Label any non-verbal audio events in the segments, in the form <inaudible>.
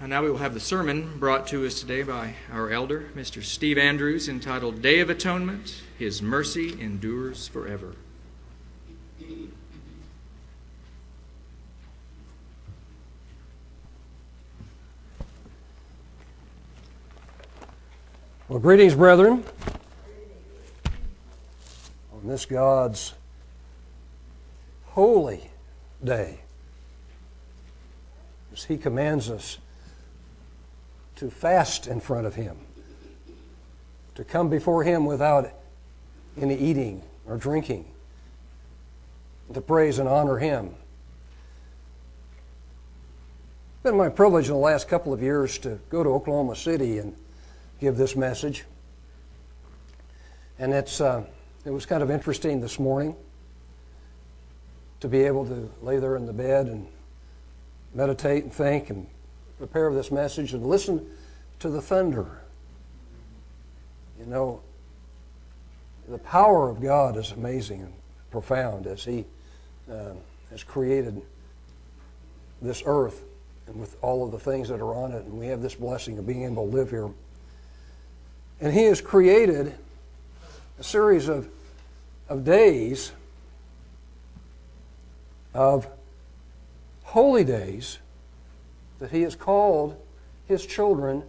And now we will have the sermon brought to us today by our elder, Mr. Steve Andrews, entitled Day of Atonement His Mercy Endures Forever. Well, greetings, brethren. On this God's holy day, as He commands us to fast in front of Him, to come before Him without any eating or drinking, to praise and honor Him. It's been my privilege in the last couple of years to go to Oklahoma City and give this message. And it's, uh, it was kind of interesting this morning to be able to lay there in the bed and meditate and think and prepare this message and listen to the thunder. You know, the power of God is amazing and profound as He uh, has created this earth and with all of the things that are on it. And we have this blessing of being able to live here. And He has created a series of, of days, of holy days, that He has called His children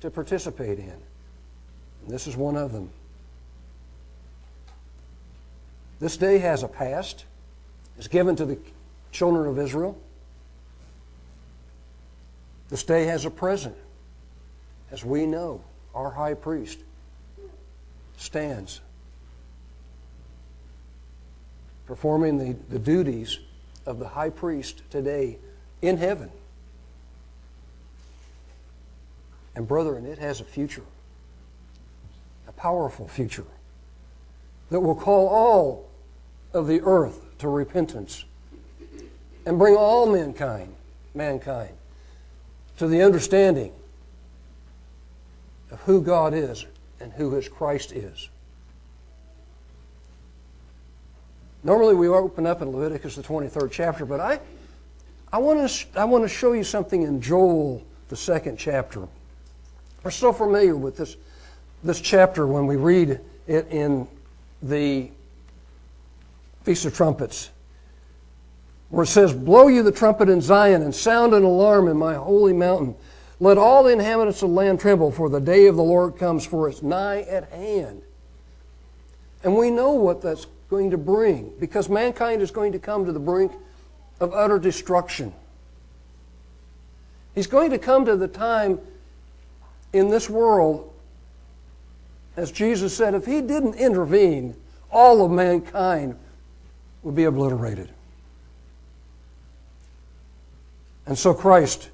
to participate in. And this is one of them. This day has a past. It's given to the children of Israel. This day has a present. As we know, our high priest stands performing the, the duties of the high priest today in heaven. And, brethren, it has a future, a powerful future that will call all of the earth to repentance and bring all mankind, mankind to the understanding of who God is and who His Christ is. Normally we open up in Leviticus, the 23rd chapter, but I, I, want to, I want to show you something in Joel, the second chapter. We're so familiar with this, this chapter when we read it in the Feast of Trumpets, where it says, Blow you the trumpet in Zion and sound an alarm in my holy mountain. Let all the inhabitants of the land tremble, for the day of the Lord comes, for it's nigh at hand. And we know what that's going to bring, because mankind is going to come to the brink of utter destruction. He's going to come to the time in this world, as Jesus said, if he didn't intervene, all of mankind would be obliterated. And so Christ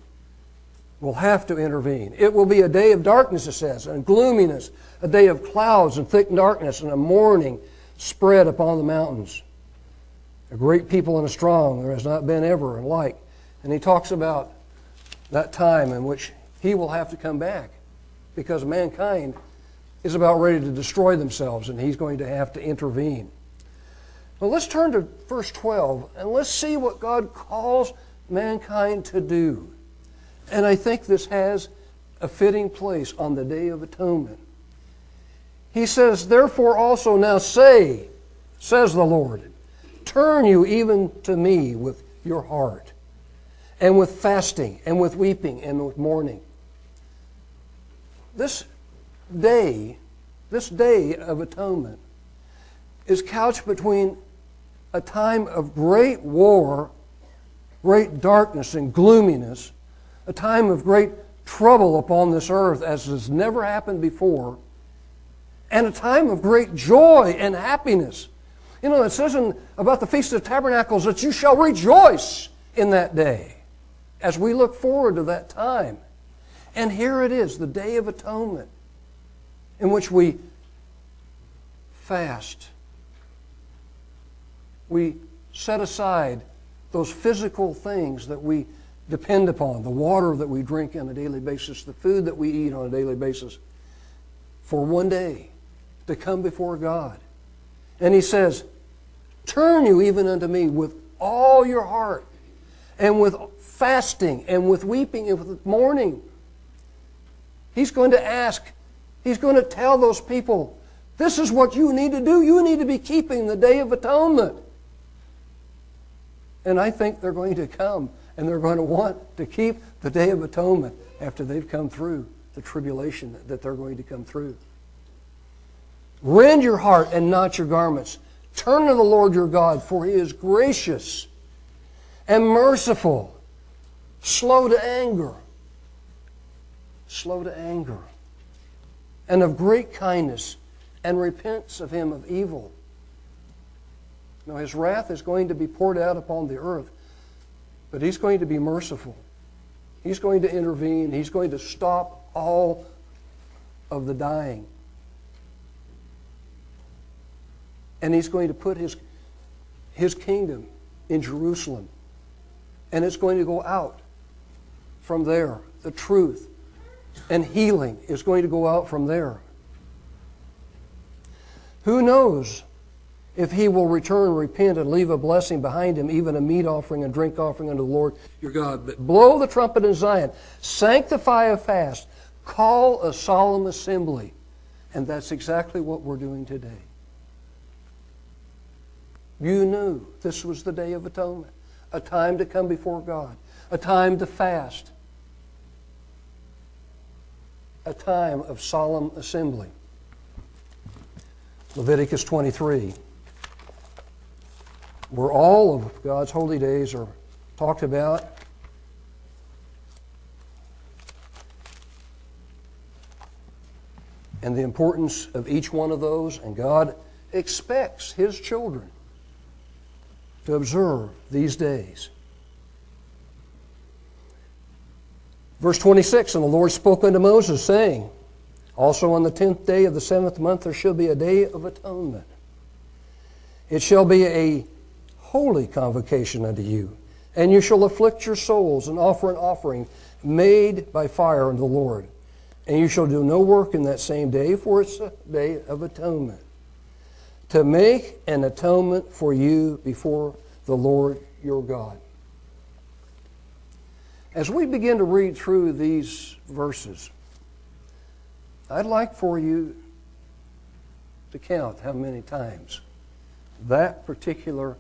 will have to intervene. It will be a day of darkness, it says, and gloominess, a day of clouds and thick darkness, and a mourning spread upon the mountains. A great people and a strong, there has not been ever and like. And he talks about that time in which he will have to come back because mankind is about ready to destroy themselves and he's going to have to intervene. Well, let's turn to verse 12 and let's see what God calls mankind to do. And I think this has a fitting place on the Day of Atonement. He says, Therefore also now say, says the Lord, turn you even to me with your heart, and with fasting, and with weeping, and with mourning. This day, this day of atonement, is couched between a time of great war, great darkness, and gloominess a time of great trouble upon this earth as has never happened before, and a time of great joy and happiness. You know, it says in, about the Feast of Tabernacles that you shall rejoice in that day as we look forward to that time. And here it is, the Day of Atonement, in which we fast. We set aside those physical things that we depend upon, the water that we drink on a daily basis, the food that we eat on a daily basis, for one day to come before God. And He says, Turn you even unto me with all your heart and with fasting and with weeping and with mourning. He's going to ask, he's going to tell those people, this is what you need to do. You need to be keeping the Day of Atonement. And I think they're going to come and they're going to want to keep the Day of Atonement after they've come through the tribulation that they're going to come through. Rend your heart and not your garments. Turn to the Lord your God, for he is gracious and merciful, slow to anger, slow to anger, and of great kindness, and repents of him of evil. Now, his wrath is going to be poured out upon the earth, but he's going to be merciful. He's going to intervene. He's going to stop all of the dying. And he's going to put his, his kingdom in Jerusalem. And it's going to go out from there. The truth and healing is going to go out from there. Who knows if he will return, repent, and leave a blessing behind him, even a meat offering and drink offering unto the Lord your God. But blow the trumpet in Zion, sanctify a fast, call a solemn assembly. And that's exactly what we're doing today. You knew this was the Day of Atonement, a time to come before God, a time to fast, a time of solemn assembly. Leviticus 23 where all of God's holy days are talked about. And the importance of each one of those, and God expects His children to observe these days. Verse 26 And the Lord spoke unto Moses, saying, Also on the tenth day of the seventh month there shall be a day of atonement. It shall be a holy convocation unto you. And you shall afflict your souls and offer an offering made by fire unto the Lord. And you shall do no work in that same day, for it's a day of atonement. To make an atonement for you before the Lord your God. As we begin to read through these verses, I'd like for you to count how many times that particular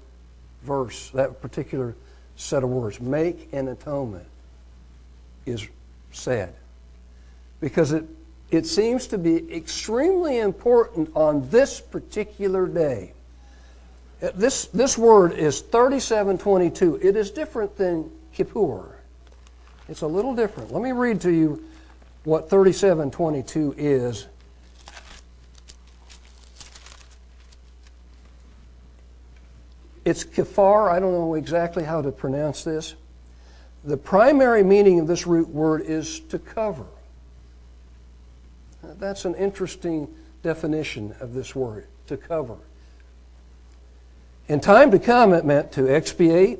verse, that particular set of words, make an atonement, is said. Because it, it seems to be extremely important on this particular day. Uh, this, this word is 3722. It is different than Kippur. It's a little different. Let me read to you what 3722 is It's kifar. I don't know exactly how to pronounce this. The primary meaning of this root word is to cover. That's an interesting definition of this word, to cover. In time to come, it meant to expiate,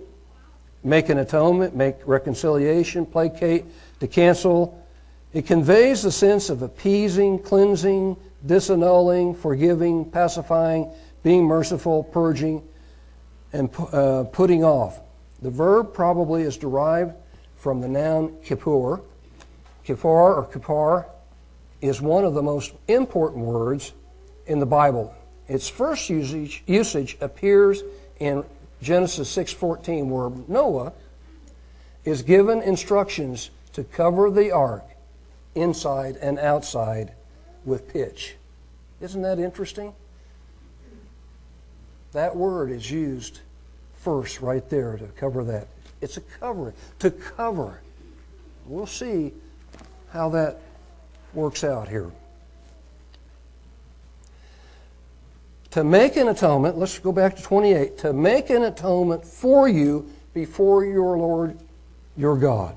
make an atonement, make reconciliation, placate, to cancel. It conveys the sense of appeasing, cleansing, disannulling, forgiving, pacifying, being merciful, purging and uh, putting off. The verb probably is derived from the noun kippur. Kippur or kippur is one of the most important words in the Bible. Its first usage, usage appears in Genesis 6:14 where Noah is given instructions to cover the ark inside and outside with pitch. Isn't that interesting? That word is used first right there to cover that. It's a covering, to cover. We'll see how that works out here. To make an atonement, let's go back to 28. To make an atonement for you before your Lord your God.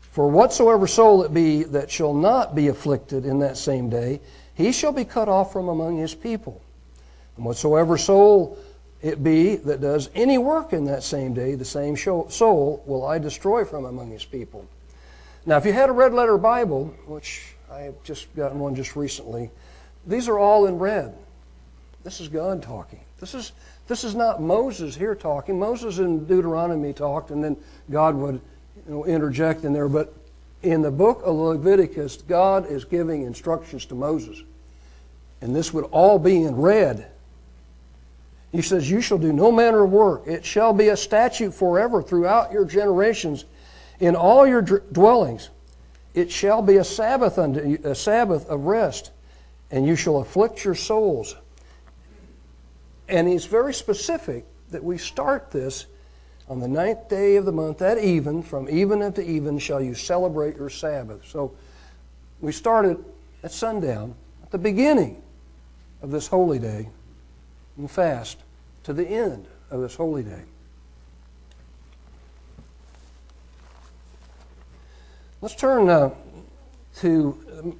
For whatsoever soul it be that shall not be afflicted in that same day, he shall be cut off from among his people. And whatsoever soul it be that does any work in that same day, the same soul will I destroy from among his people. Now, if you had a red letter Bible, which I have just gotten one just recently, these are all in red. This is God talking. This is, this is not Moses here talking. Moses in Deuteronomy talked, and then God would you know, interject in there. But in the book of Leviticus, God is giving instructions to Moses. And this would all be in red. He says, You shall do no manner of work. It shall be a statute forever throughout your generations in all your dwellings. It shall be a Sabbath unto you, a Sabbath of rest, and you shall afflict your souls. And he's very specific that we start this on the ninth day of the month at even, from even unto even shall you celebrate your Sabbath. So we started at sundown, at the beginning of this holy day, and fast to the end of this holy day. Let's turn uh, to, um,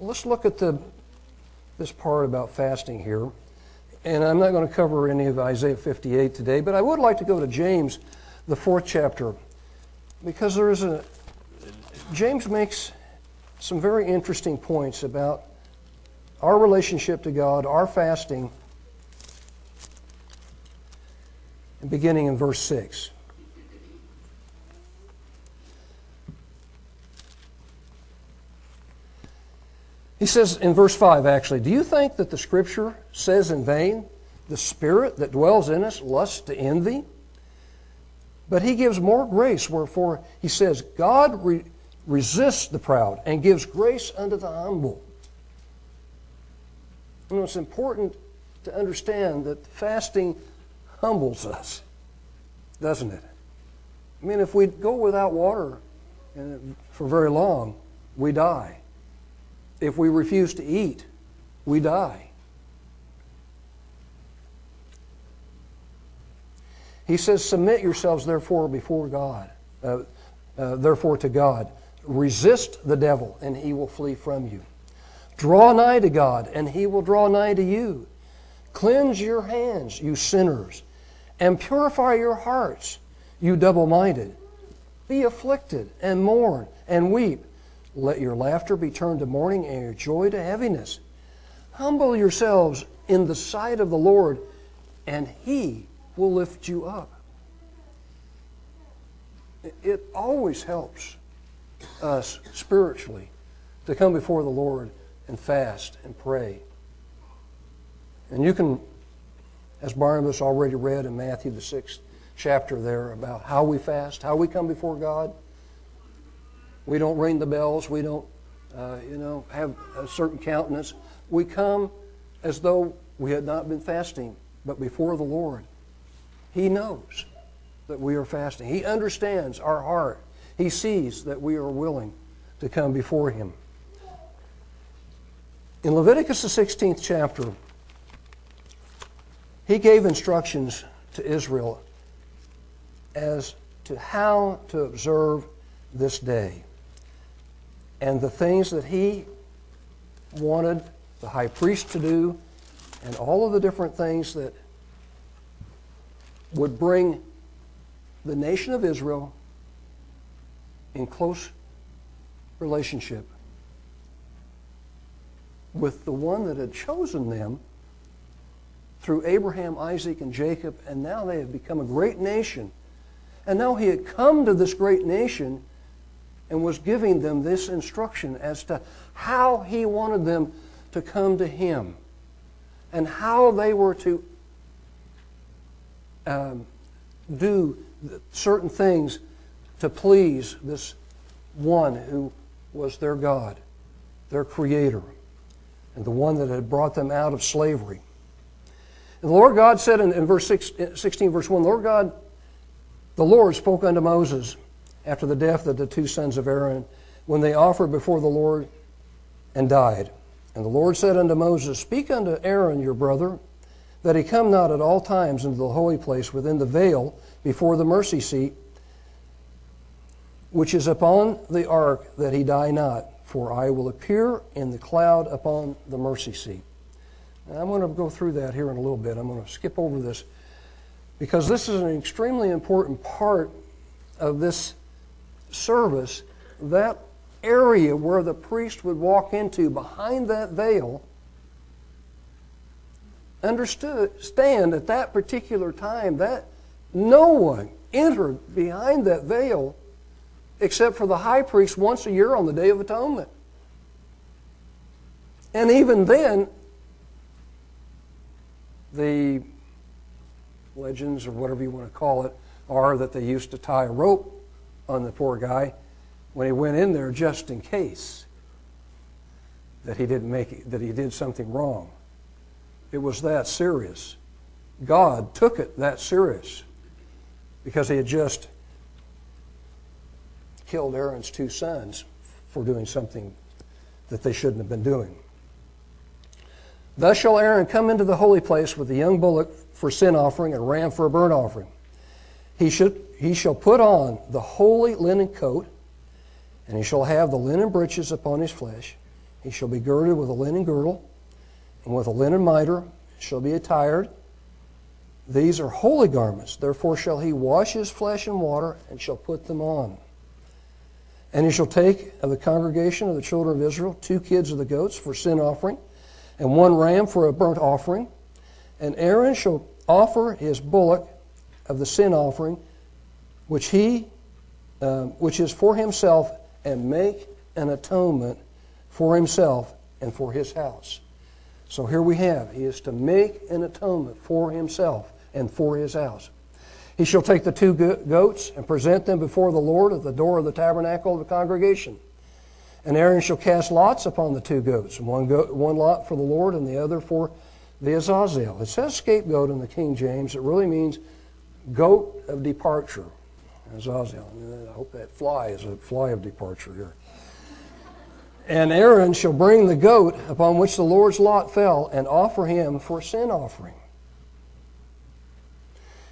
let's look at the, this part about fasting here. And I'm not going to cover any of Isaiah 58 today, but I would like to go to James, the fourth chapter, because there is a, James makes some very interesting points about our relationship to God, our fasting, beginning in verse 6. He says in verse 5, actually, Do you think that the Scripture says in vain, The Spirit that dwells in us lusts to envy? But he gives more grace, wherefore he says, God re- resists the proud and gives grace unto the humble. You know, it's important to understand that fasting humbles us, doesn't it? I mean, if we go without water uh, for very long, we die. If we refuse to eat, we die. He says, Submit yourselves, therefore, before God, uh, uh, therefore to God. Resist the devil, and he will flee from you. Draw nigh to God, and he will draw nigh to you. Cleanse your hands, you sinners, and purify your hearts, you double minded. Be afflicted, and mourn, and weep. Let your laughter be turned to mourning and your joy to heaviness. Humble yourselves in the sight of the Lord, and He will lift you up. It always helps us spiritually to come before the Lord and fast and pray. And you can, as Barnabas already read in Matthew, the sixth chapter, there about how we fast, how we come before God. We don't ring the bells. We don't, uh, you know, have a certain countenance. We come as though we had not been fasting, but before the Lord. He knows that we are fasting. He understands our heart. He sees that we are willing to come before Him. In Leviticus, the 16th chapter, he gave instructions to Israel as to how to observe this day and the things that he wanted the high priest to do, and all of the different things that would bring the nation of Israel in close relationship with the one that had chosen them through Abraham, Isaac, and Jacob, and now they have become a great nation. And now he had come to this great nation and was giving them this instruction as to how he wanted them to come to him and how they were to um, do certain things to please this one who was their God, their creator, and the one that had brought them out of slavery. And the Lord God said in, in verse 6, 16, verse 1, "The Lord God, the Lord spoke unto Moses after the death of the two sons of Aaron, when they offered before the Lord and died. And the Lord said unto Moses, Speak unto Aaron your brother, that he come not at all times into the holy place within the veil before the mercy seat, which is upon the ark, that he die not. For I will appear in the cloud upon the mercy seat. Now, I'm going to go through that here in a little bit. I'm going to skip over this because this is an extremely important part of this service, that area where the priest would walk into behind that veil understand at that particular time that no one entered behind that veil except for the high priest once a year on the Day of Atonement. And even then, the legends or whatever you want to call it are that they used to tie a rope on the poor guy when he went in there just in case that he didn't make it, that he did something wrong. It was that serious. God took it that serious because he had just killed Aaron's two sons for doing something that they shouldn't have been doing. Thus shall Aaron come into the holy place with the young bullock for sin offering and ram for a burnt offering. He, should, he shall put on the holy linen coat, and he shall have the linen breeches upon his flesh. He shall be girded with a linen girdle, and with a linen mitre shall be attired. These are holy garments. Therefore shall he wash his flesh in water, and shall put them on. And he shall take of the congregation of the children of Israel two kids of the goats for sin offering and one ram for a burnt offering. And Aaron shall offer his bullock of the sin offering, which he, uh, which is for himself, and make an atonement for himself and for his house. So here we have, he is to make an atonement for himself and for his house. He shall take the two goats and present them before the Lord at the door of the tabernacle of the congregation. And Aaron shall cast lots upon the two goats, one, goat, one lot for the Lord and the other for the Azazel. It says scapegoat in the King James. It really means goat of departure. Azazel. I hope that fly is a fly of departure here. And Aaron shall bring the goat upon which the Lord's lot fell and offer him for sin offering.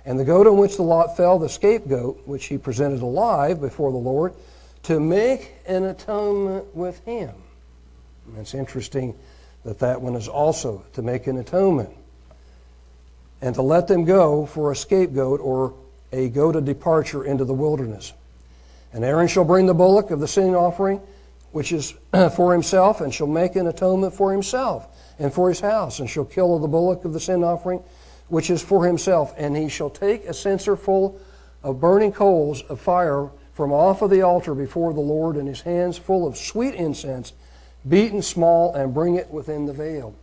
And the goat on which the lot fell, the scapegoat, which he presented alive before the Lord, to make an atonement with him. And it's interesting that that one is also to make an atonement. And to let them go for a scapegoat or a goat of departure into the wilderness. And Aaron shall bring the bullock of the sin offering, which is <clears throat> for himself, and shall make an atonement for himself and for his house, and shall kill the bullock of the sin offering, which is for himself. And he shall take a censer full of burning coals of fire from off of the altar before the Lord, and his hands full of sweet incense, beaten small, and bring it within the veil.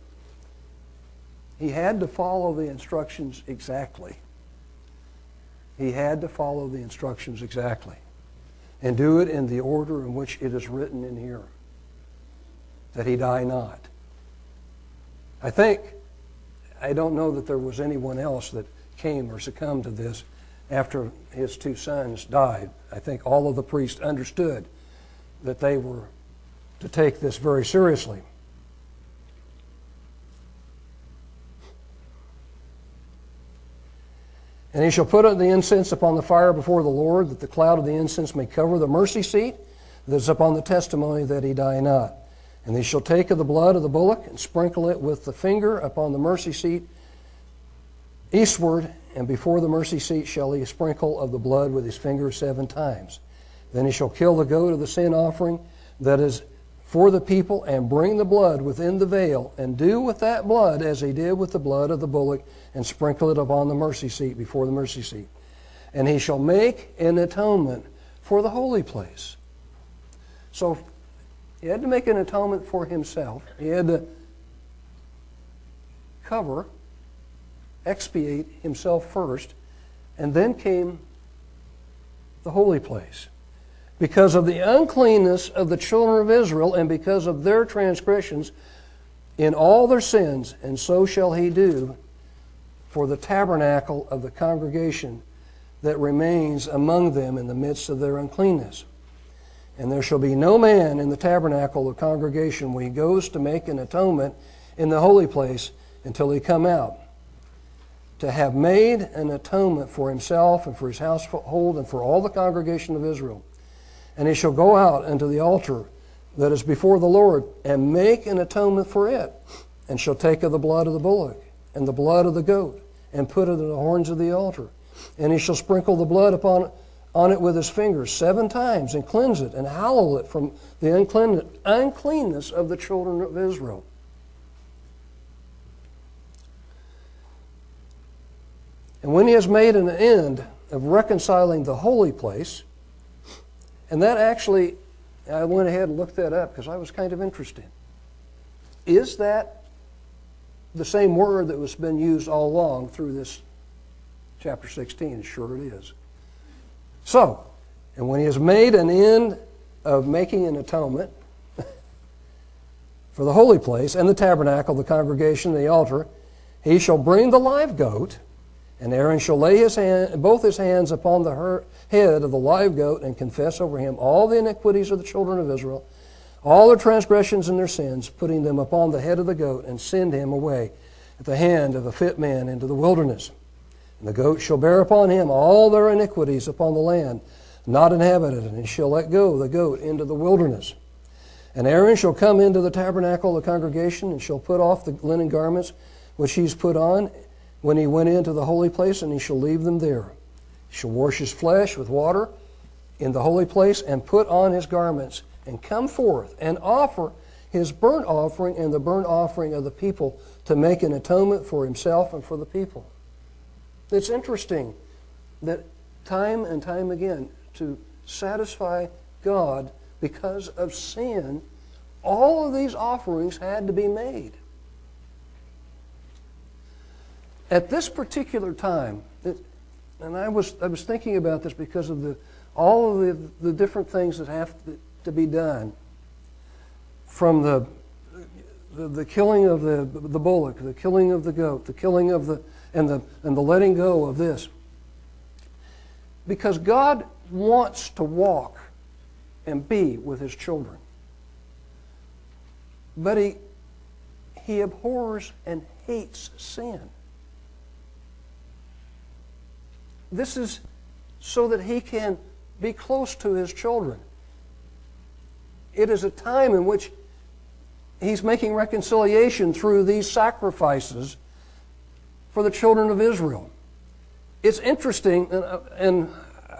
He had to follow the instructions exactly. He had to follow the instructions exactly. And do it in the order in which it is written in here that he die not. I think, I don't know that there was anyone else that came or succumbed to this after his two sons died. I think all of the priests understood that they were to take this very seriously. And he shall put the incense upon the fire before the Lord, that the cloud of the incense may cover the mercy seat that is upon the testimony that he die not. And he shall take of the blood of the bullock and sprinkle it with the finger upon the mercy seat eastward, and before the mercy seat shall he sprinkle of the blood with his finger seven times. Then he shall kill the goat of the sin offering that is for the people, and bring the blood within the veil, and do with that blood as he did with the blood of the bullock, and sprinkle it upon the mercy seat before the mercy seat. And he shall make an atonement for the holy place. So he had to make an atonement for himself. He had to cover expiate himself first, and then came the holy place. Because of the uncleanness of the children of Israel, and because of their transgressions in all their sins, and so shall he do for the tabernacle of the congregation that remains among them in the midst of their uncleanness. And there shall be no man in the tabernacle of the congregation when he goes to make an atonement in the holy place until he come out to have made an atonement for himself and for his household and for all the congregation of Israel. And he shall go out unto the altar that is before the Lord and make an atonement for it, and shall take of the blood of the bullock and the blood of the goat and put it in the horns of the altar. And he shall sprinkle the blood upon on it with his fingers seven times and cleanse it and hallow it from the uncleanness of the children of Israel. And when he has made an end of reconciling the holy place, and that actually, I went ahead and looked that up because I was kind of interested. Is that the same word that was been used all along through this chapter 16? Sure it is. So, and when he has made an end of making an atonement <laughs> for the holy place and the tabernacle, the congregation, the altar, he shall bring the live goat, and Aaron shall lay his hand, both his hands upon the head of the live goat and confess over him all the iniquities of the children of Israel, all their transgressions and their sins, putting them upon the head of the goat, and send him away at the hand of a fit man into the wilderness. And the goat shall bear upon him all their iniquities upon the land not inhabited, and shall let go the goat into the wilderness. And Aaron shall come into the tabernacle of the congregation, and shall put off the linen garments which he's put on when he went into the holy place, and he shall leave them there. He shall wash his flesh with water in the holy place, and put on his garments, and come forth, and offer his burnt offering and the burnt offering of the people to make an atonement for himself and for the people. It's interesting that time and time again, to satisfy God because of sin, all of these offerings had to be made. At this particular time, it, and I was, I was thinking about this because of the, all of the, the different things that have to, to be done from the, the, the, killing of the, the bullock, the killing of the goat, the killing of the, and the, and the letting go of this. Because God wants to walk and be with his children. But he, he abhors and hates sin. This is so that he can be close to his children. It is a time in which he's making reconciliation through these sacrifices for the children of Israel. It's interesting, and, uh, and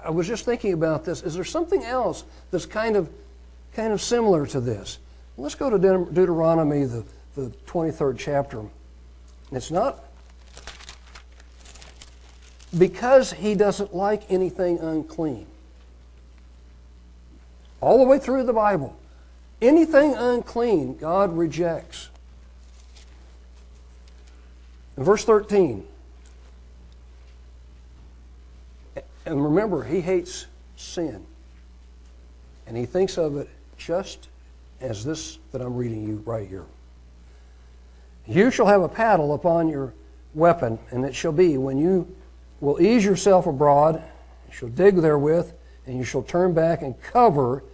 I was just thinking about this. Is there something else that's kind of, kind of similar to this? Let's go to Deuteronomy, the, the 23rd chapter. It's not because he doesn't like anything unclean. All the way through the Bible, anything unclean, God rejects. In verse 13, And remember, he hates sin. And he thinks of it just as this that I'm reading you right here. You shall have a paddle upon your weapon, and it shall be when you will ease yourself abroad, you shall dig therewith, and you shall turn back and cover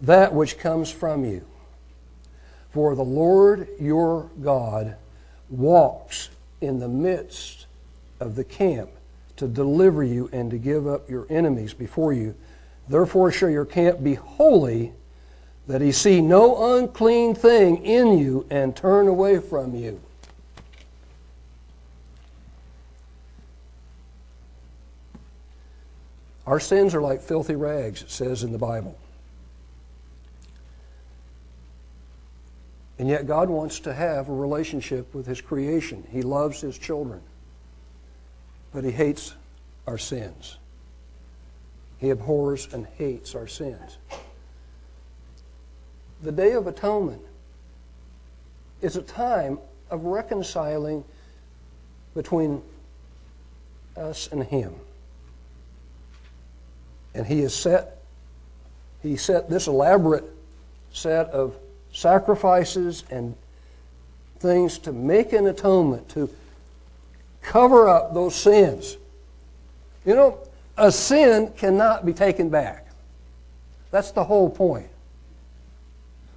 that which comes from you. For the Lord your God walks in the midst of the camp to deliver you and to give up your enemies before you. Therefore shall your camp be holy, that he see no unclean thing in you and turn away from you. Our sins are like filthy rags, it says in the Bible. And yet, God wants to have a relationship with His creation. He loves His children but he hates our sins. He abhors and hates our sins. The Day of Atonement is a time of reconciling between us and him. And he has set he set this elaborate set of sacrifices and things to make an atonement to cover up those sins. You know, a sin cannot be taken back. That's the whole point.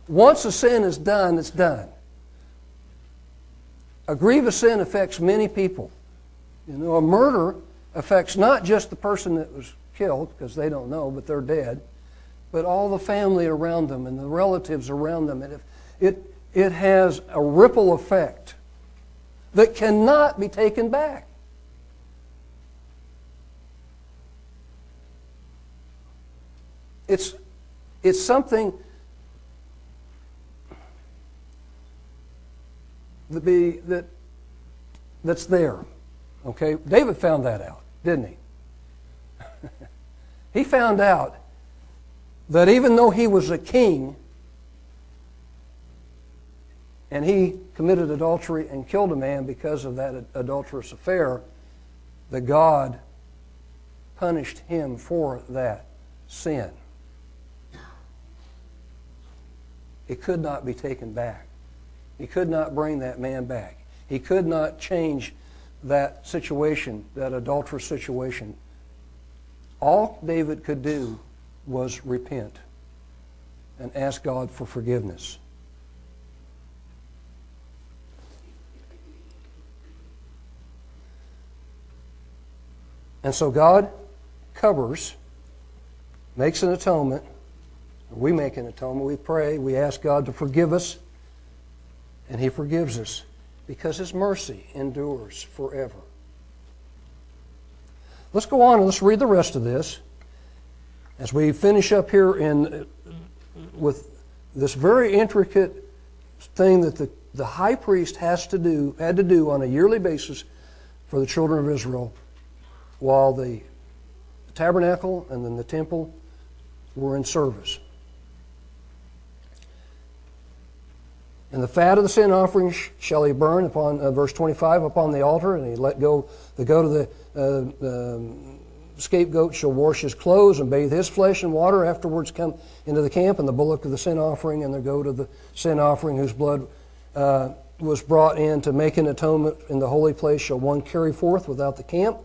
Once a sin is done, it's done. A grievous sin affects many people. You know, a murder affects not just the person that was killed, because they don't know, but they're dead, but all the family around them and the relatives around them. And it, it has a ripple effect that cannot be taken back. It's, it's something that be that that's there. Okay? David found that out, didn't he? He found out that even though he was a king and he committed adultery and killed a man because of that adulterous affair, that God punished him for that sin. It could not be taken back. He could not bring that man back. He could not change that situation, that adulterous situation. All David could do was repent and ask God for forgiveness. And so God covers, makes an atonement. We make an atonement. We pray. We ask God to forgive us. And He forgives us because His mercy endures forever. Let's go on and let's read the rest of this as we finish up here in with this very intricate thing that the, the high priest has to do had to do on a yearly basis for the children of Israel while the tabernacle and then the temple were in service. And the fat of the sin offering shall he burn upon uh, verse 25 upon the altar, and he let go the goat of the, uh, scapegoat shall wash his clothes and bathe his flesh in water. Afterwards, come into the camp, and the bullock of the sin offering and the goat of the sin offering, whose blood uh, was brought in to make an atonement in the holy place, shall one carry forth without the camp.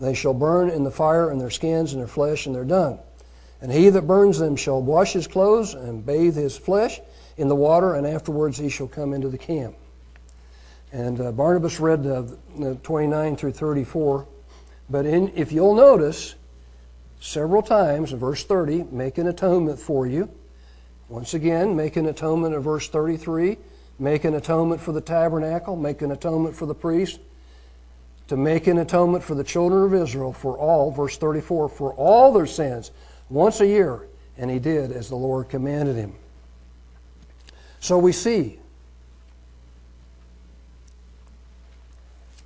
They shall burn in the fire, and their skins and their flesh, and their dung. And he that burns them shall wash his clothes and bathe his flesh in the water, and afterwards he shall come into the camp. And uh, Barnabas read uh, 29 through 34. But in, if you'll notice, several times in verse 30, make an atonement for you. Once again, make an atonement in verse 33. Make an atonement for the tabernacle. Make an atonement for the priest to make an atonement for the children of Israel for all, verse 34, for all their sins once a year. And he did as the Lord commanded him. So we see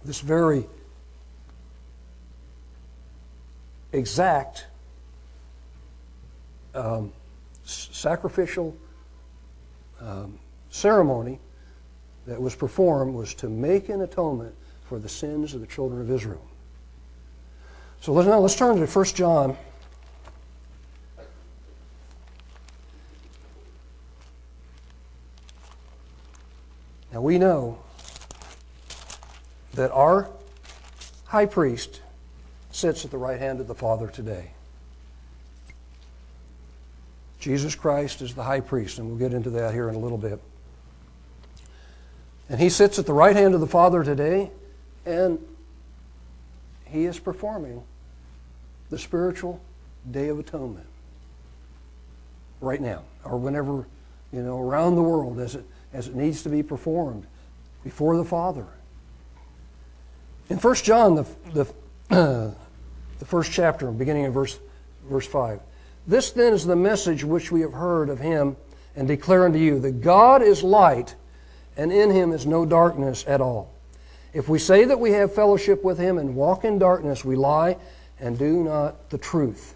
this very exact um, sacrificial um, ceremony that was performed was to make an atonement for the sins of the children of Israel. So let's, now let's turn to 1 John. Now we know that our high priest sits at the right hand of the Father today. Jesus Christ is the high priest, and we'll get into that here in a little bit. And he sits at the right hand of the Father today, and he is performing the spiritual Day of Atonement right now, or whenever, you know, around the world as it, as it needs to be performed before the Father. In 1 John, the, the, <clears throat> the first chapter, beginning in verse, verse 5, this then is the message which we have heard of him and declare unto you that God is light, and in him is no darkness at all. If we say that we have fellowship with him and walk in darkness, we lie and do not the truth.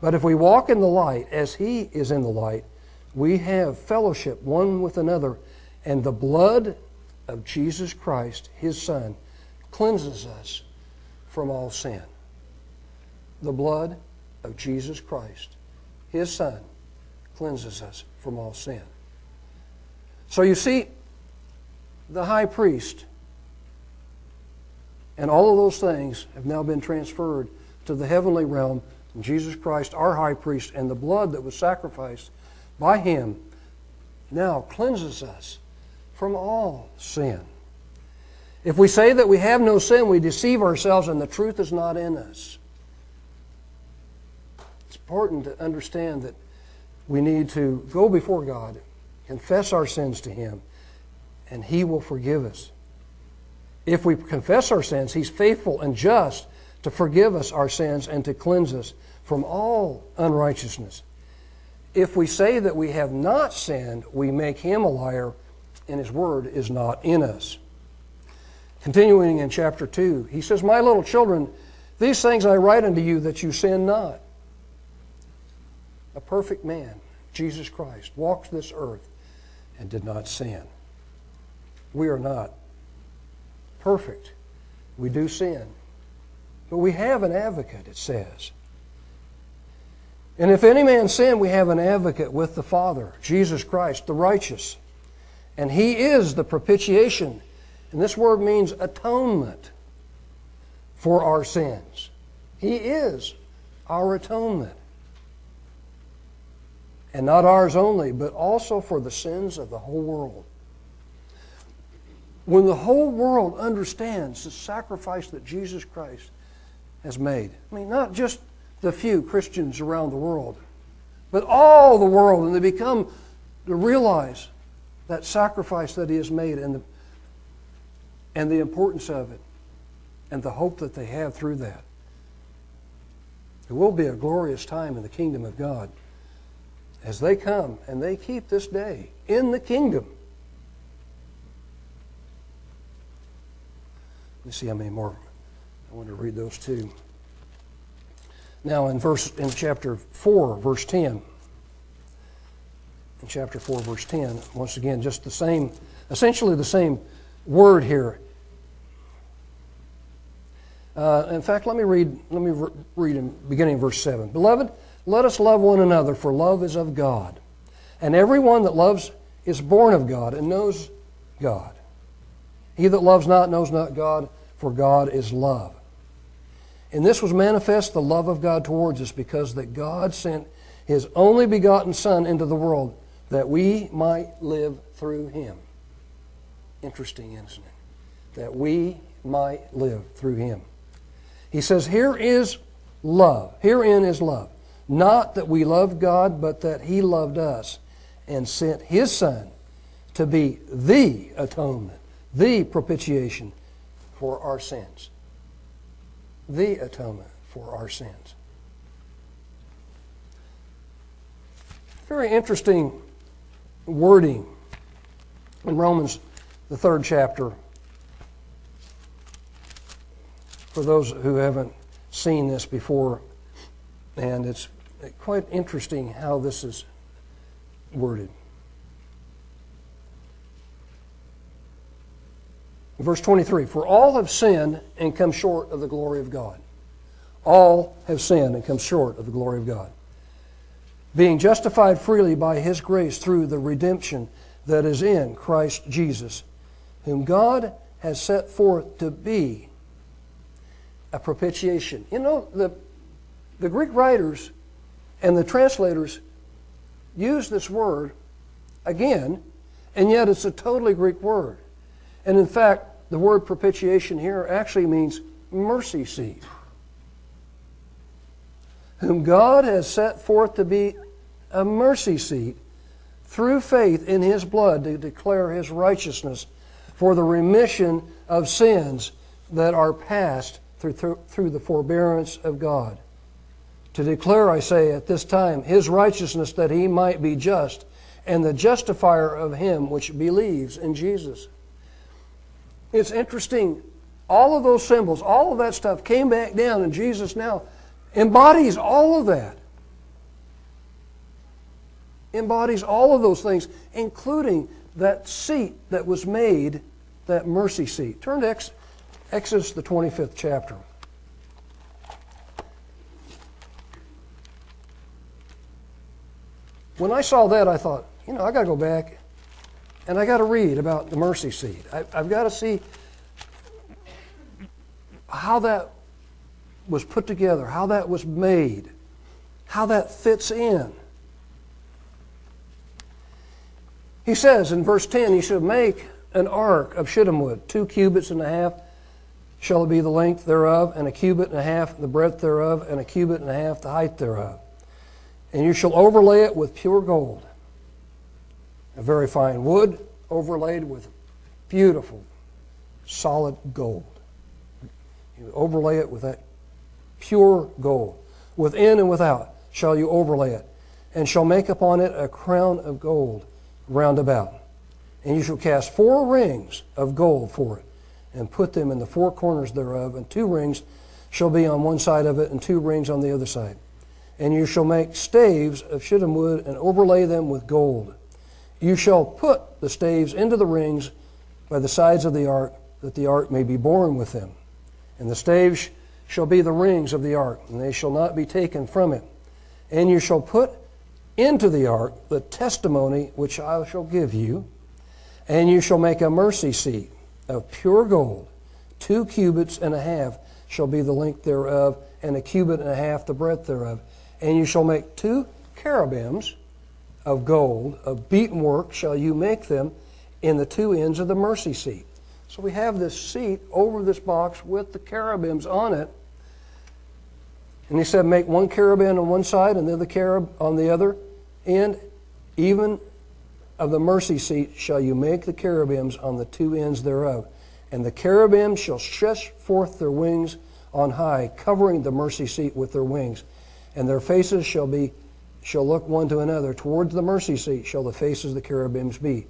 But if we walk in the light as he is in the light, we have fellowship one with another, and the blood of Jesus Christ, his Son, cleanses us from all sin. The blood of Jesus Christ, his Son, cleanses us from all sin. So you see, the high priest and all of those things have now been transferred to the heavenly realm. Jesus Christ, our high priest, and the blood that was sacrificed by him now cleanses us from all sin. If we say that we have no sin, we deceive ourselves and the truth is not in us. It's important to understand that we need to go before God, confess our sins to Him, and He will forgive us. If we confess our sins, He's faithful and just to forgive us our sins and to cleanse us from all unrighteousness. If we say that we have not sinned, we make Him a liar, and His word is not in us. Continuing in chapter 2, he says, My little children, these things I write unto you that you sin not. A perfect man, Jesus Christ, walked this earth and did not sin. We are not perfect. We do sin. But we have an advocate, it says. And if any man sin, we have an advocate with the Father, Jesus Christ, the righteous. And he is the propitiation. And this word means atonement for our sins. He is our atonement. And not ours only, but also for the sins of the whole world. When the whole world understands the sacrifice that Jesus Christ has made, I mean, not just the few Christians around the world, but all the world, and they become to realize that sacrifice that He has made and the, and the importance of it and the hope that they have through that. It will be a glorious time in the kingdom of God as they come and they keep this day in the kingdom. Let me see how many more. I want to read those two. Now in verse in chapter 4, verse 10. In chapter 4, verse 10, once again, just the same, essentially the same word here. Uh, in fact, let me read. Let me re- read in beginning of verse seven. Beloved, let us love one another, for love is of God, and everyone that loves is born of God and knows God. He that loves not knows not God, for God is love. And this was manifest the love of God towards us, because that God sent His only begotten Son into the world that we might live through Him. Interesting, isn't it? That we might live through Him. He says, Here is love. Herein is love. Not that we loved God, but that He loved us and sent His Son to be the atonement, the propitiation for our sins. The atonement for our sins. Very interesting wording in Romans, the third chapter for those who haven't seen this before, and it's quite interesting how this is worded. Verse 23 For all have sinned and come short of the glory of God. All have sinned and come short of the glory of God. Being justified freely by His grace through the redemption that is in Christ Jesus, whom God has set forth to be a propitiation. You know, the, the Greek writers and the translators use this word again, and yet it's a totally Greek word. And in fact, the word propitiation here actually means mercy seat. Whom God has set forth to be a mercy seat through faith in His blood to declare His righteousness for the remission of sins that are past through, through, through the forbearance of God. To declare, I say, at this time, his righteousness that he might be just, and the justifier of him which believes in Jesus. It's interesting. All of those symbols, all of that stuff came back down, and Jesus now embodies all of that. Embodies all of those things, including that seat that was made, that mercy seat. Turn to Exodus, the 25th chapter. When I saw that, I thought, you know, I got to go back and I got to read about the mercy seat. I, I've got to see how that was put together, how that was made, how that fits in. He says in verse 10, he should make an ark of shittim wood, two cubits and a half shall be the length thereof, and a cubit and a half the breadth thereof, and a cubit and a half the height thereof. And you shall overlay it with pure gold, a very fine wood overlaid with beautiful, solid gold. You overlay it with that pure gold. Within and without shall you overlay it, and shall make upon it a crown of gold round about. And you shall cast four rings of gold for it and put them in the four corners thereof, and two rings shall be on one side of it, and two rings on the other side. And you shall make staves of shittim wood, and overlay them with gold. You shall put the staves into the rings by the sides of the ark, that the ark may be borne with them. And the staves shall be the rings of the ark, and they shall not be taken from it. And you shall put into the ark the testimony which I shall give you, and you shall make a mercy seat of pure gold. Two cubits and a half shall be the length thereof, and a cubit and a half the breadth thereof. And you shall make two cherubims of gold, of beaten work shall you make them in the two ends of the mercy seat. So we have this seat over this box with the cherubims on it. And he said, Make one cherubim on one side and then the cherub on the other end. Even of the mercy seat shall you make the cherubims on the two ends thereof. And the cherubim shall stretch forth their wings on high, covering the mercy seat with their wings. And their faces shall be shall look one to another. Towards the mercy seat shall the faces of the cherubims be.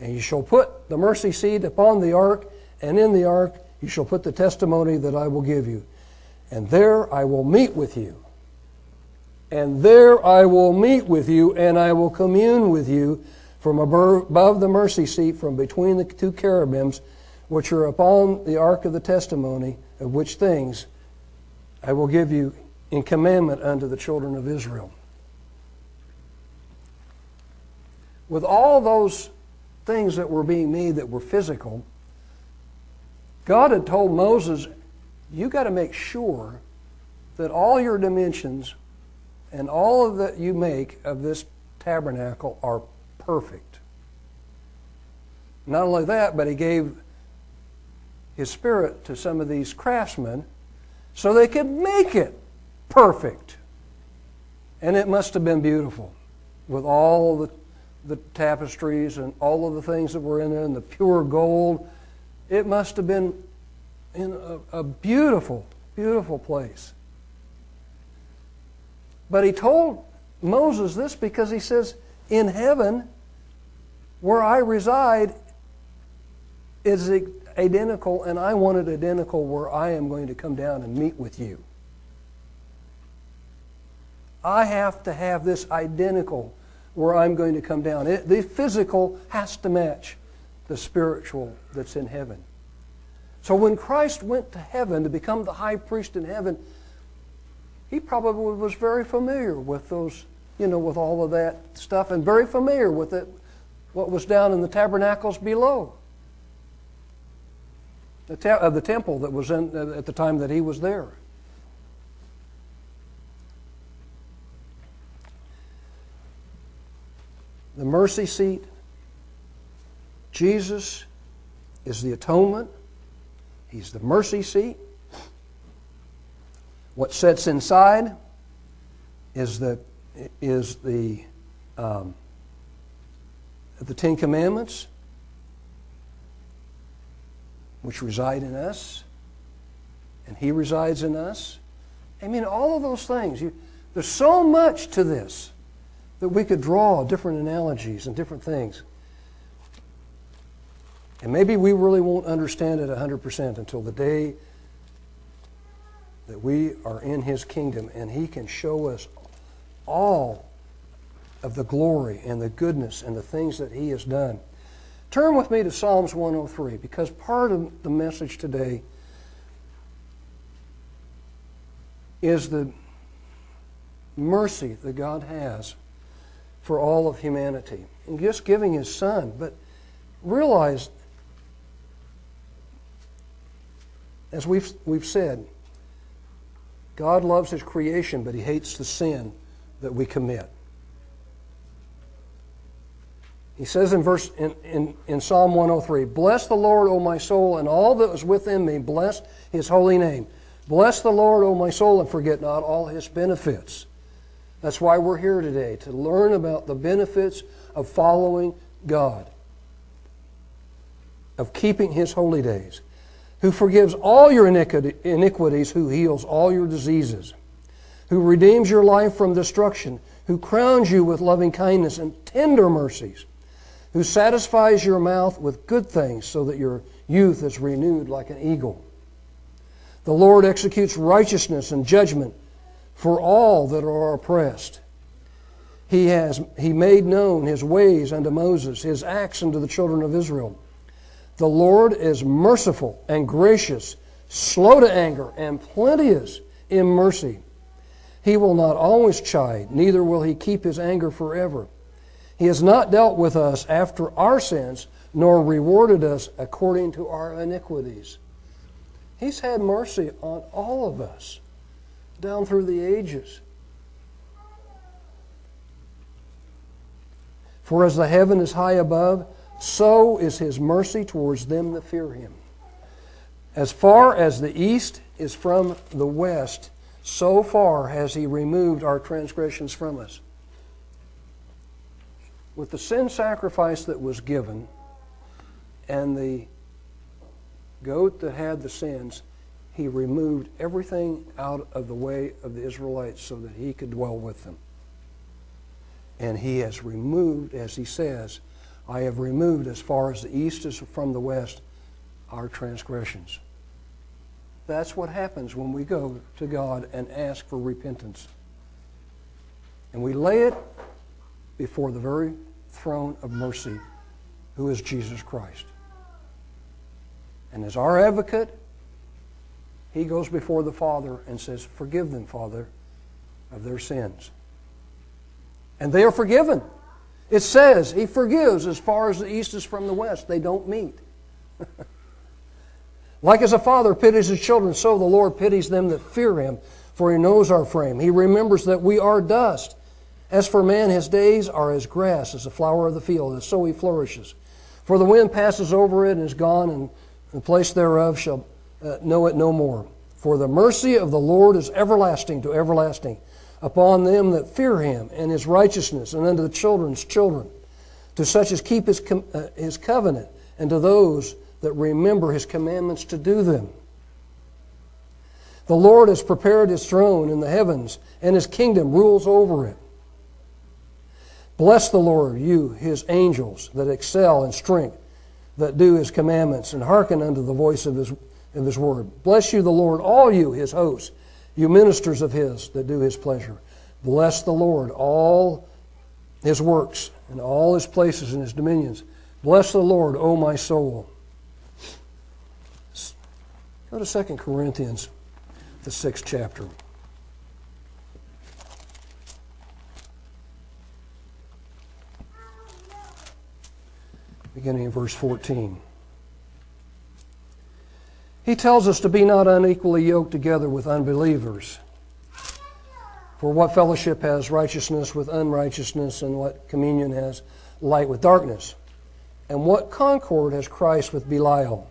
And you shall put the mercy seat upon the ark, and in the ark you shall put the testimony that I will give you. And there I will meet with you. And there I will meet with you, and I will commune with you from above the mercy seat, from between the two cherubims, which are upon the ark of the testimony, of which things I will give you in commandment unto the children of Israel. With all those things that were being made that were physical, God had told Moses, you got to make sure that all your dimensions and all of that you make of this tabernacle are perfect. Not only that, but he gave his spirit to some of these craftsmen so they could make it perfect. And it must have been beautiful with all the, the tapestries and all of the things that were in there and the pure gold. It must have been in a, a beautiful, beautiful place. But he told Moses this because he says, In heaven, where I reside is identical, and I want it identical where I am going to come down and meet with you. I have to have this identical where I'm going to come down. It, the physical has to match the spiritual that's in heaven. So when Christ went to heaven to become the high priest in heaven, he probably was very familiar with those, you know, with all of that stuff and very familiar with it what was down in the tabernacles below the of the temple that was in uh, at the time that he was there. The mercy seat. Jesus is the atonement. He's the mercy seat. What sits inside is the is the um, the Ten Commandments, which reside in us, and He resides in us. I mean, all of those things. You, there's so much to this that we could draw different analogies and different things. And maybe we really won't understand it 100% until the day that we are in His kingdom and He can show us all of the glory and the goodness and the things that He has done. Turn with me to Psalms 103 because part of the message today is the mercy that God has for all of humanity and just giving His Son. But realize, as we've, we've said, God loves His creation, but He hates the sin that we commit. He says in verse in, in, in, Psalm 103, Bless the Lord, O my soul, and all that is within me, bless his holy name. Bless the Lord, O my soul, and forget not all his benefits. That's why we're here today, to learn about the benefits of following God, of keeping his holy days, who forgives all your iniquities, who heals all your diseases, who redeems your life from destruction, who crowns you with loving kindness and tender mercies who satisfies your mouth with good things so that your youth is renewed like an eagle. The Lord executes righteousness and judgment for all that are oppressed. He has he made known his ways unto Moses, his acts unto the children of Israel. The Lord is merciful and gracious, slow to anger, and plenteous in mercy. He will not always chide, neither will he keep his anger forever. He has not dealt with us after our sins, nor rewarded us according to our iniquities. He's had mercy on all of us down through the ages. For as the heaven is high above, so is his mercy towards them that fear him. As far as the east is from the west, so far has he removed our transgressions from us. With the sin sacrifice that was given and the goat that had the sins, he removed everything out of the way of the Israelites so that he could dwell with them. And he has removed, as he says, I have removed as far as the east is from the west our transgressions. That's what happens when we go to God and ask for repentance. And we lay it before the very throne of mercy, who is Jesus Christ. And as our advocate, he goes before the Father and says, Forgive them, Father, of their sins. And they are forgiven. It says he forgives as far as the east is from the west. They don't meet. <laughs> like as a father pities his children, so the Lord pities them that fear him, for he knows our frame. He remembers that we are dust. As for man, his days are as grass, as the flower of the field, and so he flourishes. For the wind passes over it and is gone, and the place thereof shall uh, know it no more. For the mercy of the Lord is everlasting to everlasting upon them that fear him, and his righteousness, and unto the children's children, to such as keep his, com- uh, his covenant, and to those that remember his commandments to do them. The Lord has prepared his throne in the heavens, and his kingdom rules over it. Bless the Lord, you, his angels, that excel in strength, that do his commandments, and hearken unto the voice of his, of this word. Bless you, the Lord, all you, his hosts you ministers of his that do his pleasure. Bless the Lord, all his works and all his places and his dominions. Bless the Lord, O my soul. Go to 2 Corinthians, the sixth chapter. Beginning in verse 14. He tells us to be not unequally yoked together with unbelievers. For what fellowship has righteousness with unrighteousness, and what communion has light with darkness? And what concord has Christ with Belial?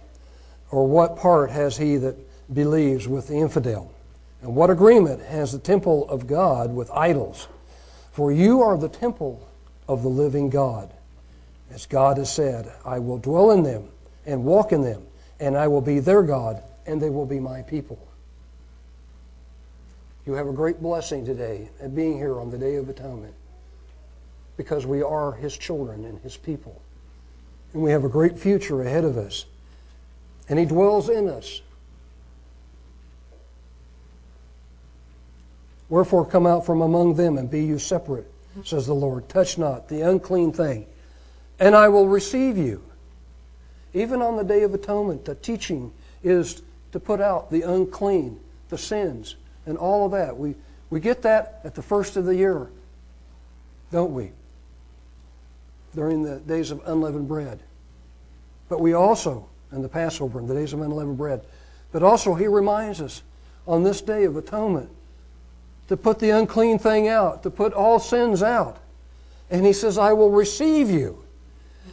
Or what part has he that believes with the infidel? And what agreement has the temple of God with idols? For you are the temple of the living God. As God has said, I will dwell in them and walk in them and I will be their God, and they will be my people. You have a great blessing today at being here on the Day of Atonement because we are His children and His people. And we have a great future ahead of us. And He dwells in us. Wherefore come out from among them and be you separate, says the Lord. Touch not the unclean thing, and I will receive you. Even on the Day of Atonement, the teaching is to put out the unclean, the sins, and all of that. We, we get that at the first of the year, don't we? During the days of unleavened bread. But we also, in the Passover, in the days of unleavened bread, but also he reminds us on this day of atonement to put the unclean thing out, to put all sins out. And he says, I will receive you,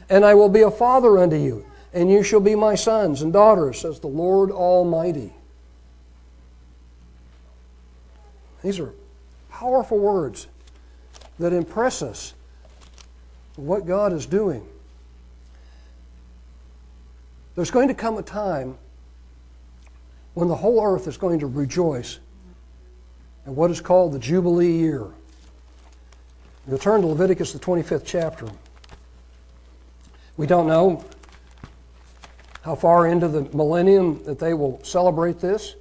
and I will be a father unto you and you shall be my sons and daughters, says the Lord Almighty. These are powerful words that impress us what God is doing. There's going to come a time when the whole earth is going to rejoice in what is called the Jubilee year. You'll turn to Leviticus, the 25th chapter. We don't know how far into the millennium that they will celebrate this.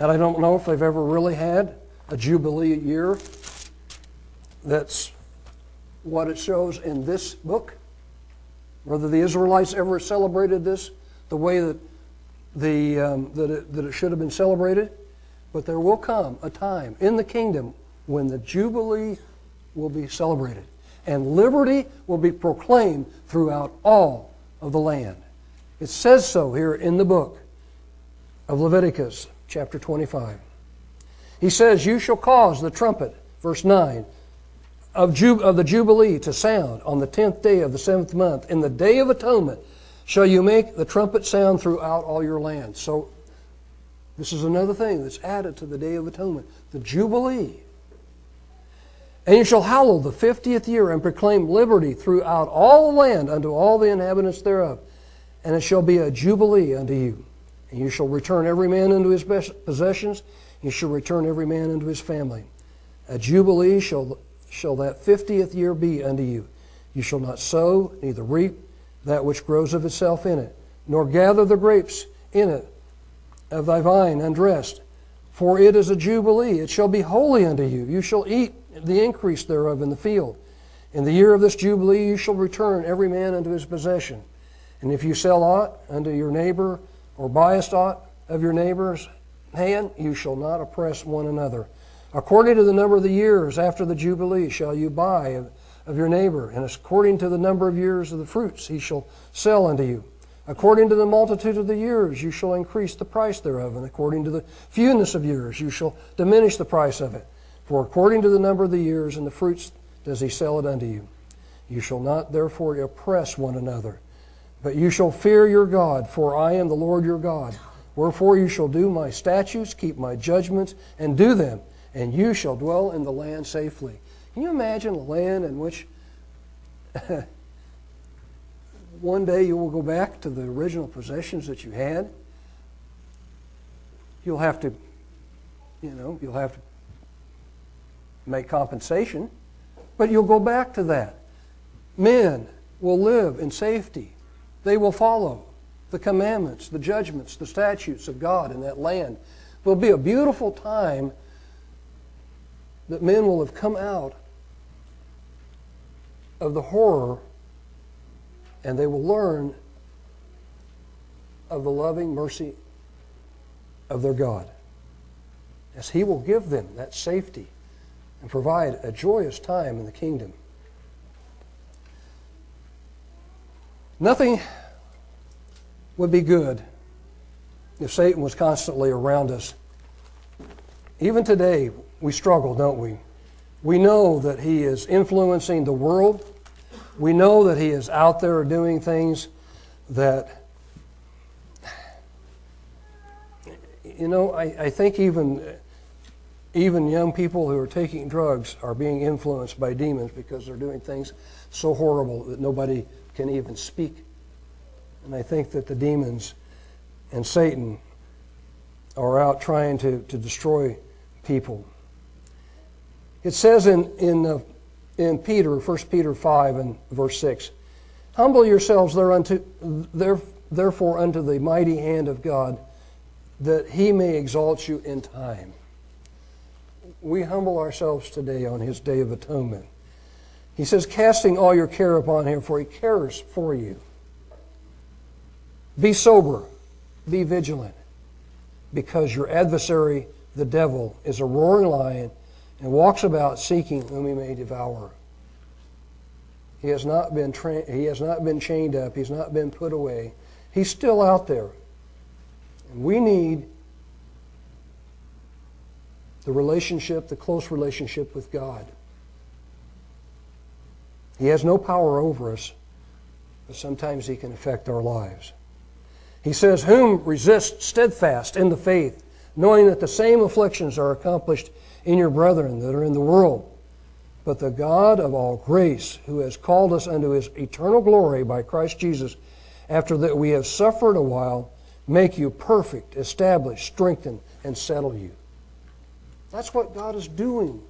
And I don't know if they've ever really had a Jubilee year that's what it shows in this book. Whether the Israelites ever celebrated this the way that, the, um, that, it, that it should have been celebrated. But there will come a time in the kingdom when the Jubilee will be celebrated and liberty will be proclaimed throughout all of the land. It says so here in the book of Leviticus, chapter 25. He says, You shall cause the trumpet, verse 9, of, Jub- of the Jubilee to sound on the tenth day of the seventh month. In the day of atonement shall you make the trumpet sound throughout all your land. So, this is another thing that's added to the day of atonement the Jubilee. And you shall hallow the fiftieth year and proclaim liberty throughout all the land unto all the inhabitants thereof. And it shall be a jubilee unto you. And you shall return every man unto his possessions. You shall return every man unto his family. A jubilee shall, shall that fiftieth year be unto you. You shall not sow, neither reap that which grows of itself in it, nor gather the grapes in it of thy vine undressed. For it is a jubilee. It shall be holy unto you. You shall eat the increase thereof in the field. In the year of this Jubilee you shall return every man unto his possession. And if you sell aught unto your neighbor, or buyest aught of your neighbor's hand, you shall not oppress one another. According to the number of the years after the Jubilee shall you buy of, of your neighbor, and according to the number of years of the fruits he shall sell unto you. According to the multitude of the years you shall increase the price thereof, and according to the fewness of years you shall diminish the price of it. For according to the number of the years and the fruits does he sell it unto you. You shall not therefore oppress one another, but you shall fear your God, for I am the Lord your God. Wherefore you shall do my statutes, keep my judgments, and do them, and you shall dwell in the land safely. Can you imagine a land in which <laughs> one day you will go back to the original possessions that you had? You'll have to, you know, you'll have to make compensation, but you'll go back to that. Men will live in safety. They will follow the commandments, the judgments, the statutes of God in that land. It will be a beautiful time that men will have come out of the horror and they will learn of the loving mercy of their God. As He will give them that safety and provide a joyous time in the kingdom. Nothing would be good if Satan was constantly around us. Even today, we struggle, don't we? We know that he is influencing the world. We know that he is out there doing things that, you know, I, I think even even young people who are taking drugs are being influenced by demons because they're doing things so horrible that nobody can even speak. And I think that the demons and Satan are out trying to, to destroy people. It says in, in, uh, in Peter, 1 Peter 5 and verse 6, Humble yourselves thereunto, there, therefore unto the mighty hand of God, that he may exalt you in time we humble ourselves today on his day of atonement. He says, casting all your care upon him, for he cares for you. Be sober, be vigilant, because your adversary, the devil, is a roaring lion and walks about seeking whom he may devour. He has not been tra- he has not been chained up, he's not been put away. He's still out there. And we need the relationship, the close relationship with God. He has no power over us, but sometimes He can affect our lives. He says, Whom resist steadfast in the faith, knowing that the same afflictions are accomplished in your brethren that are in the world. But the God of all grace, who has called us unto His eternal glory by Christ Jesus, after that we have suffered a while, make you perfect, establish, strengthen, and settle you. That's what God is doing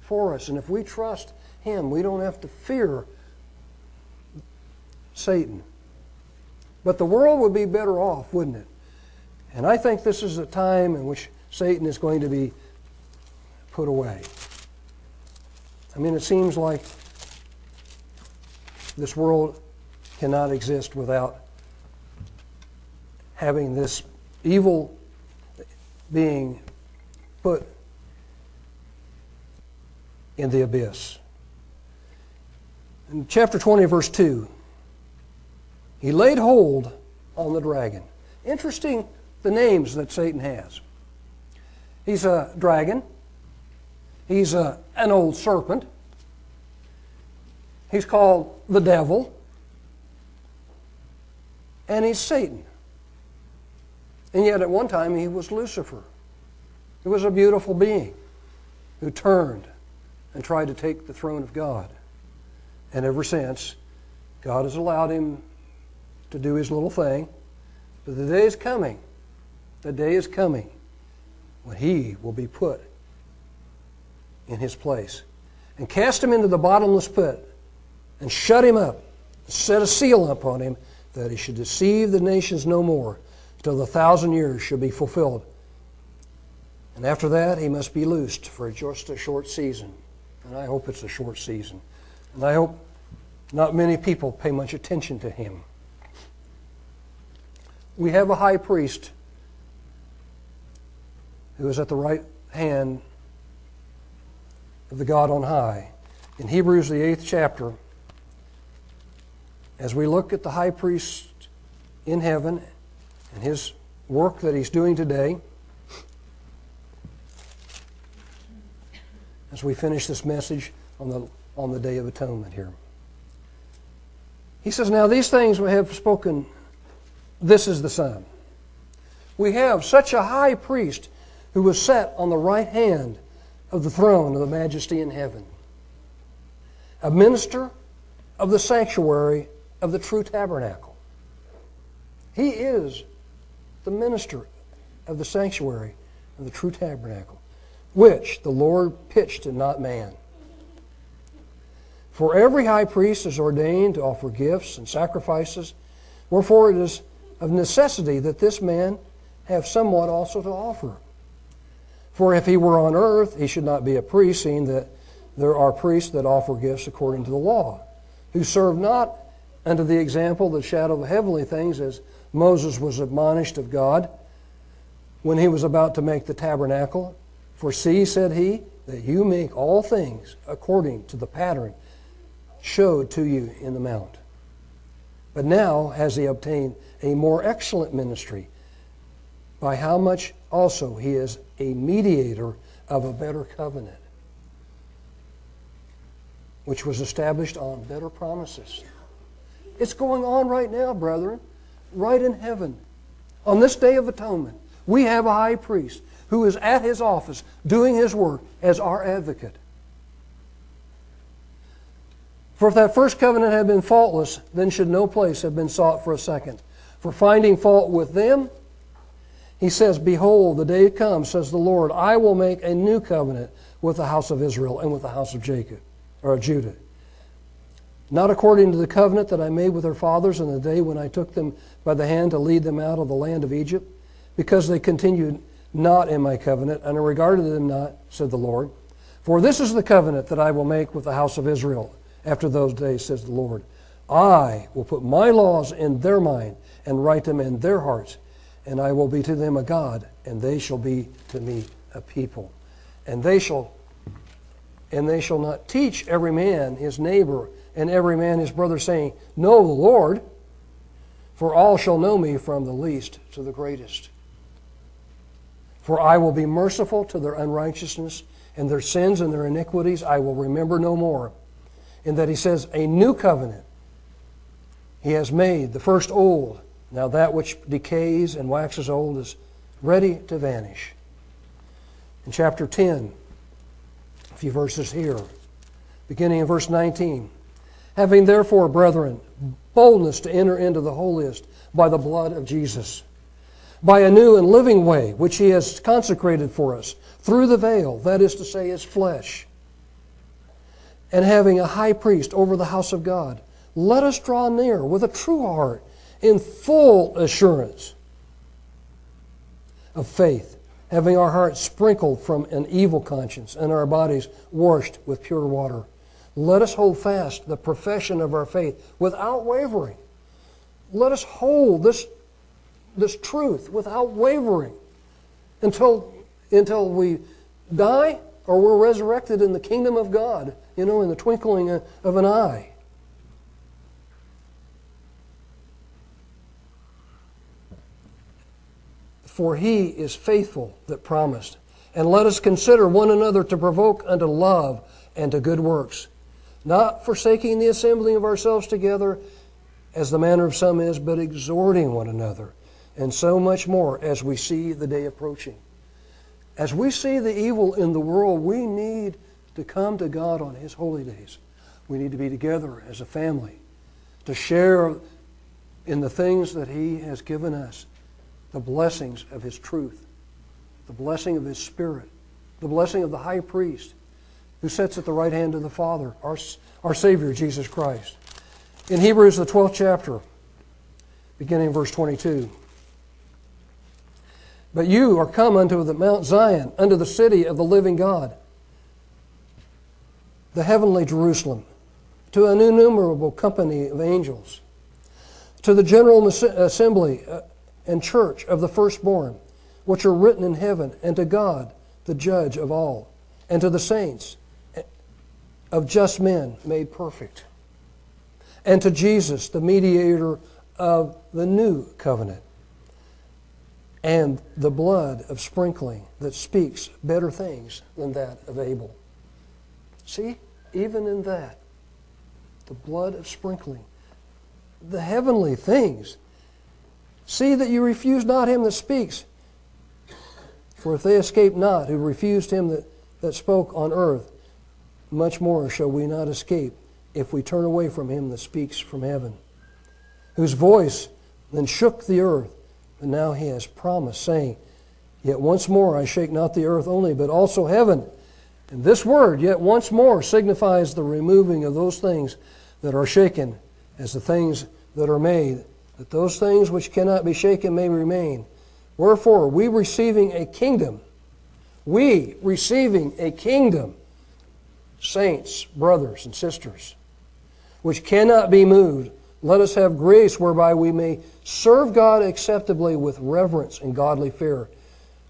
for us. And if we trust Him, we don't have to fear Satan. But the world would be better off, wouldn't it? And I think this is a time in which Satan is going to be put away. I mean, it seems like this world cannot exist without having this evil being put in the abyss. In chapter 20, verse 2, he laid hold on the dragon. Interesting the names that Satan has. He's a dragon. He's a, an old serpent. He's called the devil. And he's Satan. And yet, at one time, he was Lucifer. He was a beautiful being who turned and tried to take the throne of God. And ever since, God has allowed him to do his little thing. But the day is coming. The day is coming when he will be put in his place and cast him into the bottomless pit and shut him up, set a seal upon him that he should deceive the nations no more till the thousand years should be fulfilled. And after that, he must be loosed for just a short season. And I hope it's a short season. And I hope not many people pay much attention to him. We have a high priest who is at the right hand of the God on high. In Hebrews, the eighth chapter, as we look at the high priest in heaven and his work that he's doing today, as we finish this message on the, on the Day of Atonement here. He says, Now these things we have spoken, this is the sign. We have such a high priest who was set on the right hand of the throne of the majesty in heaven, a minister of the sanctuary of the true tabernacle. He is the minister of the sanctuary of the true tabernacle, which the Lord pitched and not man. For every high priest is ordained to offer gifts and sacrifices, wherefore it is of necessity that this man have somewhat also to offer. For if he were on earth, he should not be a priest, seeing that there are priests that offer gifts according to the law, who serve not unto the example, the shadow of heavenly things, as Moses was admonished of God when he was about to make the tabernacle. For see, said he, that you make all things according to the pattern showed to you in the mount. But now has he obtained a more excellent ministry, by how much also he is a mediator of a better covenant, which was established on better promises. It's going on right now, brethren right in heaven. On this day of atonement, we have a high priest who is at his office doing his work as our advocate. For if that first covenant had been faultless, then should no place have been sought for a second. For finding fault with them, he says, Behold, the day comes, says the Lord, I will make a new covenant with the house of Israel and with the house of Jacob, or Judah not according to the covenant that I made with their fathers in the day when I took them by the hand to lead them out of the land of Egypt, because they continued not in my covenant, and I regarded them not, said the Lord. For this is the covenant that I will make with the house of Israel after those days, says the Lord. I will put my laws in their mind and write them in their hearts, and I will be to them a God, and they shall be to me a people. And they shall and they shall not teach every man his neighbor and every man his brother, saying, Know the Lord, for all shall know me from the least to the greatest. For I will be merciful to their unrighteousness, and their sins and their iniquities I will remember no more. In that he says, A new covenant he has made, the first old. Now that which decays and waxes old is ready to vanish. In chapter 10, a few verses here, beginning in verse 19. Having therefore, brethren, boldness to enter into the holiest by the blood of Jesus, by a new and living way which he has consecrated for us through the veil, that is to say, his flesh, and having a high priest over the house of God, let us draw near with a true heart in full assurance of faith, having our hearts sprinkled from an evil conscience and our bodies washed with pure water. Let us hold fast the profession of our faith without wavering. Let us hold this, this truth without wavering until, until we die or we're resurrected in the kingdom of God, you know, in the twinkling of an eye. For he is faithful that promised. And let us consider one another to provoke unto love and to good works, not forsaking the assembling of ourselves together, as the manner of some is, but exhorting one another, and so much more as we see the day approaching. As we see the evil in the world, we need to come to God on His holy days. We need to be together as a family, to share in the things that He has given us the blessings of His truth, the blessing of His Spirit, the blessing of the high priest who sits at the right hand of the Father, our, our Savior, Jesus Christ. In Hebrews, the 12th chapter, beginning verse 22. But you are come unto the Mount Zion, unto the city of the living God, the heavenly Jerusalem, to an innumerable company of angels, to the general assembly uh, and church of the firstborn, which are written in heaven, and to God, the judge of all, and to the saints of just men made perfect, and to Jesus, the mediator of the new covenant, and the blood of sprinkling that speaks better things than that of Abel. See, even in that, the blood of sprinkling, the heavenly things See that you refuse not him that speaks. For if they escape not, who refused him that, that spoke on earth, much more shall we not escape if we turn away from him that speaks from heaven, whose voice then shook the earth, and now he has promised, saying, Yet once more I shake not the earth only, but also heaven. And this word, yet once more, signifies the removing of those things that are shaken as the things that are made that those things which cannot be shaken may remain. Wherefore, we receiving a kingdom, we receiving a kingdom, saints, brothers, and sisters, which cannot be moved, let us have grace whereby we may serve God acceptably with reverence and godly fear.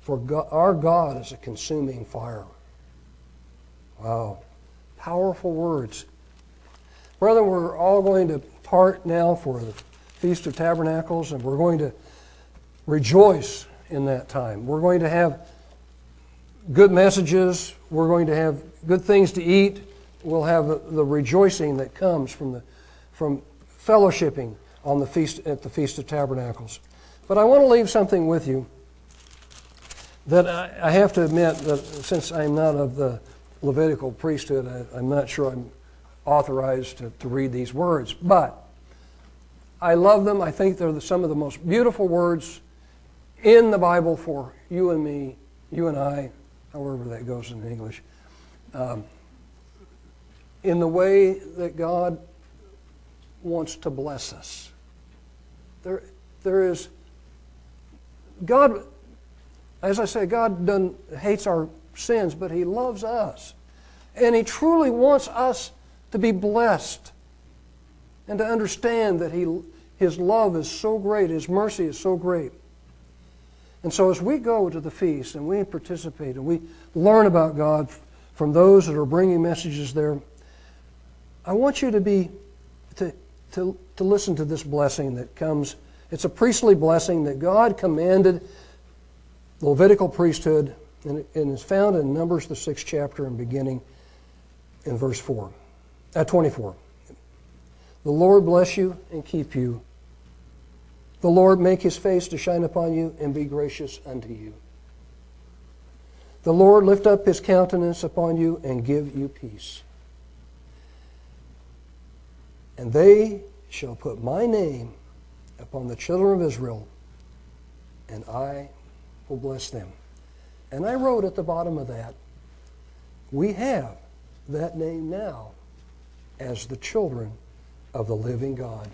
For God, our God is a consuming fire. Wow. Powerful words. Brother, we're all going to part now for the Feast of Tabernacles, and we're going to rejoice in that time. We're going to have good messages. We're going to have good things to eat. We'll have the rejoicing that comes from the from fellowshipping on the feast at the Feast of Tabernacles. But I want to leave something with you that I, I have to admit that since I'm not of the Levitical priesthood, I, am not sure I'm authorized to, to read these words. But I love them. I think they're some of the most beautiful words in the Bible for you and me, you and I, however that goes in English. Um, in the way that God wants to bless us. There, there is God, as I say, God done, hates our sins, but He loves us. And He truly wants us to be blessed and to understand that he, His love is so great, His mercy is so great. And so, as we go to the feast and we participate and we learn about God from those that are bringing messages there, I want you to be to, to, to listen to this blessing that comes. It's a priestly blessing that God commanded the Levitical priesthood, and, and is found in Numbers, the sixth chapter, and beginning in verse 4, at uh, 24. The Lord bless you and keep you. The Lord make his face to shine upon you and be gracious unto you. The Lord lift up his countenance upon you and give you peace. And they shall put my name upon the children of Israel, and I will bless them. And I wrote at the bottom of that, we have that name now as the children of the living God.